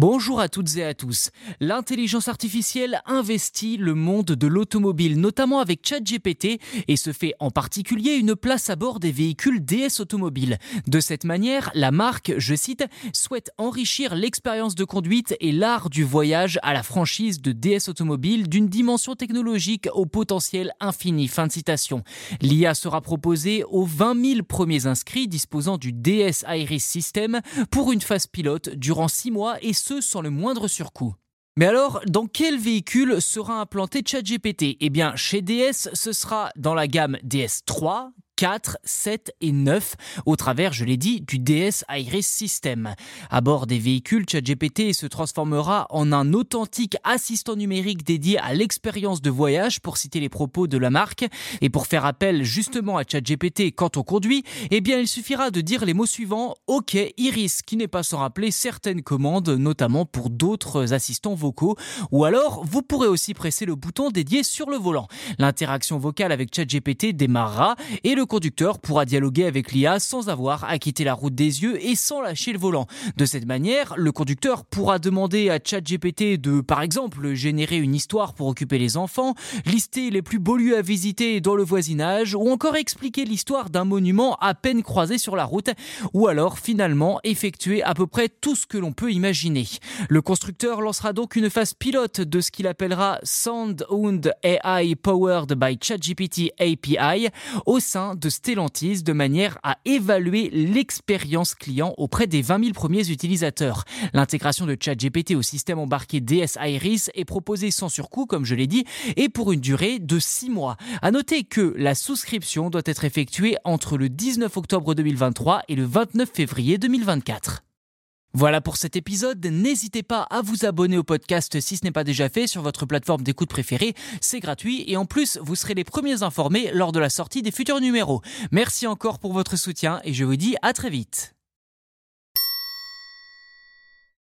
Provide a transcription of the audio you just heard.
Bonjour à toutes et à tous. L'intelligence artificielle investit le monde de l'automobile, notamment avec ChatGPT, et se fait en particulier une place à bord des véhicules DS automobiles. De cette manière, la marque, je cite, souhaite enrichir l'expérience de conduite et l'art du voyage à la franchise de DS automobile d'une dimension technologique au potentiel infini. Fin de citation. L'IA sera proposée aux 20 000 premiers inscrits disposant du DS Iris System pour une phase pilote durant 6 mois et sans le moindre surcoût. Mais alors, dans quel véhicule sera implanté ChatGPT? Eh bien, chez DS, ce sera dans la gamme DS3, 4, 7 et 9 au travers, je l'ai dit, du DS Iris System. À bord des véhicules, ChatGPT se transformera en un authentique assistant numérique dédié à l'expérience de voyage, pour citer les propos de la marque. Et pour faire appel justement à ChatGPT quand on conduit, eh bien, il suffira de dire les mots suivants OK Iris, qui n'est pas sans rappeler certaines commandes, notamment pour d'autres assistants vocaux. Ou alors, vous pourrez aussi presser le bouton dédié sur le volant. L'interaction vocale avec ChatGPT démarrera et le conducteur pourra dialoguer avec l'IA sans avoir à quitter la route des yeux et sans lâcher le volant. De cette manière, le conducteur pourra demander à ChatGPT de, par exemple, générer une histoire pour occuper les enfants, lister les plus beaux lieux à visiter dans le voisinage, ou encore expliquer l'histoire d'un monument à peine croisé sur la route, ou alors finalement effectuer à peu près tout ce que l'on peut imaginer. Le constructeur lancera donc une phase pilote de ce qu'il appellera Sound AI Powered by ChatGPT API au sein de Stellantis de manière à évaluer l'expérience client auprès des 20 000 premiers utilisateurs. L'intégration de ChatGPT au système embarqué DS Iris est proposée sans surcoût, comme je l'ai dit, et pour une durée de 6 mois. À noter que la souscription doit être effectuée entre le 19 octobre 2023 et le 29 février 2024. Voilà pour cet épisode. N'hésitez pas à vous abonner au podcast si ce n'est pas déjà fait sur votre plateforme d'écoute préférée. C'est gratuit et en plus, vous serez les premiers informés lors de la sortie des futurs numéros. Merci encore pour votre soutien et je vous dis à très vite.